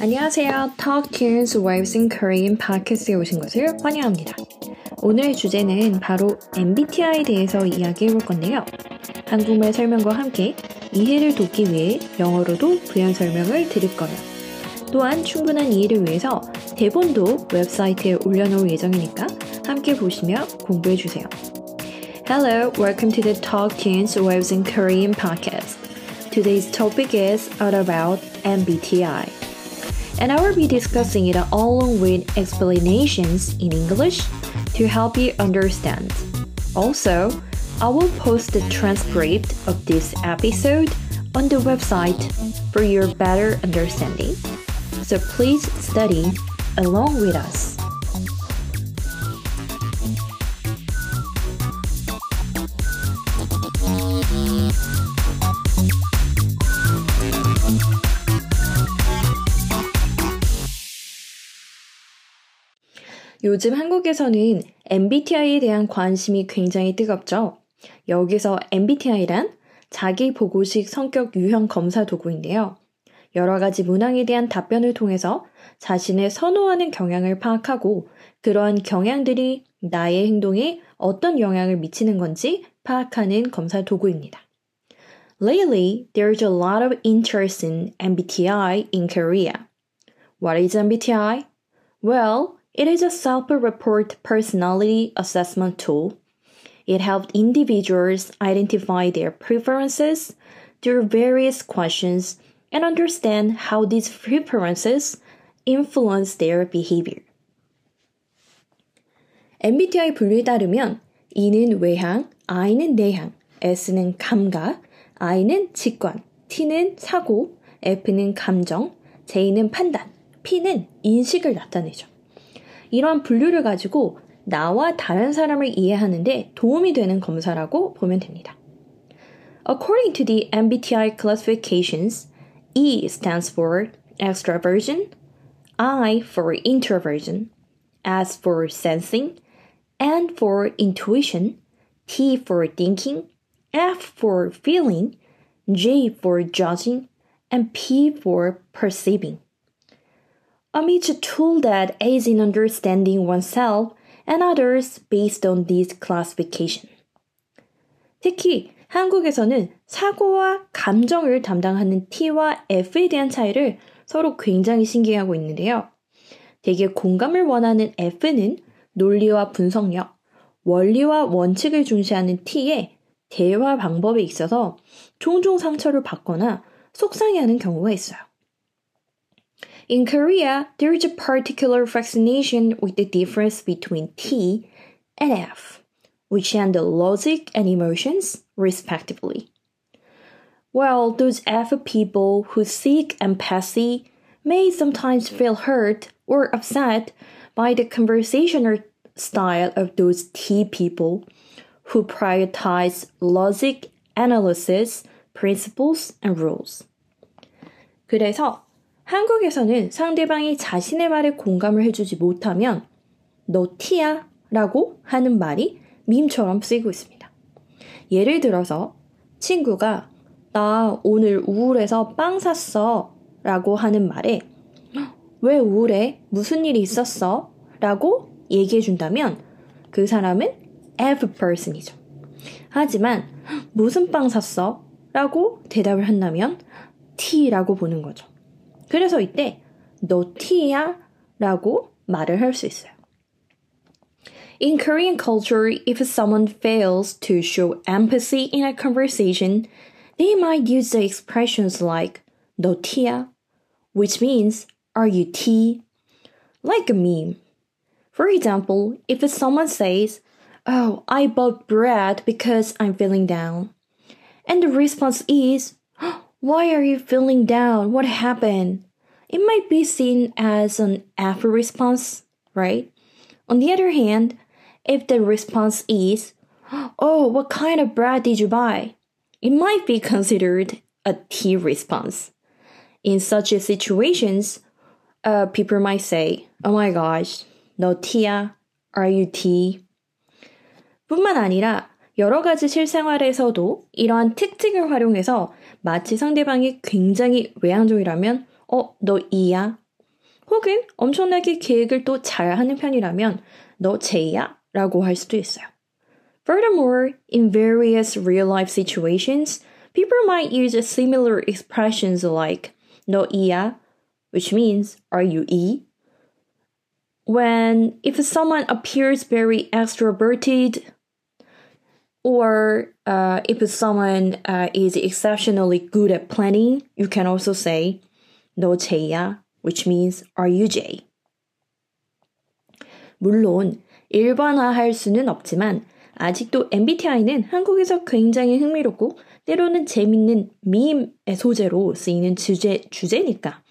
안녕하세요. Talk Tunes Waves in Korean 팟캐스트에 오신 것을 환영합니다. 오늘의 주제는 바로 MBTI에 대해서 이야기해 볼 건데요. 한국말 설명과 함께 이해를 돕기 위해 영어로도 부연 설명을 드릴 거예요. 또한 충분한 이해를 위해서 대본도 웹사이트에 올려놓을 예정이니까 함께 보시며 공부해 주세요. Hello, welcome to the Talk Tunes Waves in Korean podcast. Today's topic is all about MBTI. And I will be discussing it along with explanations in English to help you understand. Also, I will post the transcript of this episode on the website for your better understanding. So please study along with us. 요즘 한국에서는 MBTI에 대한 관심이 굉장히 뜨겁죠. 여기서 MBTI란 자기 보고식 성격 유형 검사 도구인데요. 여러 가지 문항에 대한 답변을 통해서 자신의 선호하는 경향을 파악하고 그러한 경향들이 나의 행동에 어떤 영향을 미치는 건지 파악하는 검사 도구입니다. Lately, there's a lot of interest in MBTI in Korea. What is MBTI? Well, it is a self-report personality assessment tool. It helps individuals identify their preferences through various questions and understand how these preferences influence their behavior. MBTI 분류에 따르면 E는 외향, I는 내향, S는 감각, I는 직관, T는 사고, F는 감정, J는 판단, P는 인식을 나타내죠. 이러한 분류를 가지고 나와 다른 사람을 이해하는데 도움이 되는 검사라고 보면 됩니다. According to the MBTI classifications, E stands for extraversion, I for introversion, S for sensing, N for intuition, T for thinking, F for feeling, J for judging, and P for perceiving. It's a tool that aids in understanding oneself and others based on these classification. 특히 한국에서는 사고와 감정을 담당하는 T와 F에 대한 차이를 서로 굉장히 신기해하고 있는데요. 대개 공감을 원하는 F는 논리와 분석력, 원리와 원칙을 중시하는 T의 대화 방법에 있어서 종종 상처를 받거나 속상해하는 경우가 있어요. In Korea, there is a particular fascination with the difference between T and F, which handle logic and emotions, respectively. While those F people who seek empathy may sometimes feel hurt or upset by the conversational style of those T people who prioritize logic, analysis, principles, and rules. 그래서 한국에서는 상대방이 자신의 말에 공감을 해주지 못하면 너 티야 라고 하는 말이 밈처럼 쓰이고 있습니다. 예를 들어서 친구가 나 오늘 우울해서 빵 샀어 라고 하는 말에 왜 우울해? 무슨 일이 있었어? 라고 얘기해 준다면 그 사람은 F person이죠. 하지만 무슨 빵 샀어? 라고 대답을 한다면 T라고 보는 거죠. 그래서 이때 너 T야? 라고 말을 할 수 있어요. In Korean culture, if someone fails to show empathy in a conversation, they might use the expressions like 너 T야? which means are you T? Like a meme. For example, if someone says, Oh, I bought bread because I'm feeling down. And the response is, Why are you feeling down? What happened? It might be seen as an F response, right? On the other hand, if the response is, Oh, what kind of bread did you buy? It might be considered a T response. In such situations, uh, people might say, Oh my gosh, 너 T야? Are you T? 뿐만 아니라 여러 가지 실생활에서도 이러한 특징을 활용해서 마치 상대방이 굉장히 외향적이라면 어, 너 이야? 혹은 엄청나게 계획을 또 잘하는 편이라면 너 제이야? 라고 할 수도 있어요. Furthermore, in various real life situations, people might use similar expressions like 너 이야? which means are you E? When if someone appears very extroverted or uh, if someone uh, is exceptionally good at planning, you can also say 너 J야, which means are you J? 물론 일반화할 수는 없지만 아직도 MBTI는 한국에서 굉장히 흥미롭고 때로는 재밌는 밈의 소재로 쓰이는 주제, 주제니까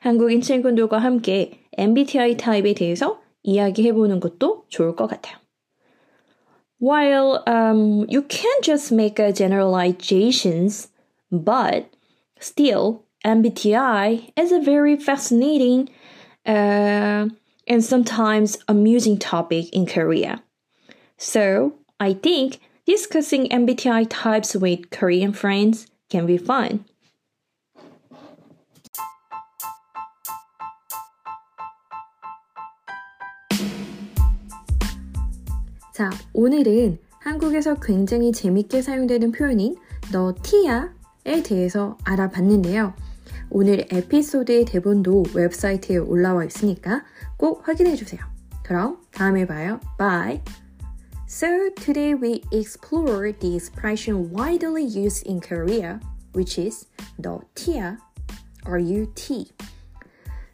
한국인 친구들과 함께 MBTI 타입에 대해서 이야기해보는 것도 좋을 것 같아요. While um, you can't just make a generalizations, but still MBTI is a very fascinating uh, and sometimes amusing topic in Korea. So I think discussing MBTI types with Korean friends can be fun. 자, 오늘은 한국에서 굉장히 재밌게 사용되는 표현인 너 티야에 대해서 알아봤는데요. 오늘 에피소드의 대본도 웹사이트에 올라와 있으니까 꼭 확인해 주세요. 그럼 다음에 봐요. Bye. So today we explore the expression widely used in Korea, which is 너 티야, are you T?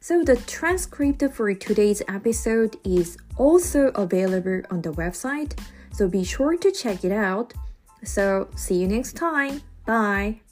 So the transcript for today's episode is also available on the website, so be sure to check it out. So see you next time. Bye.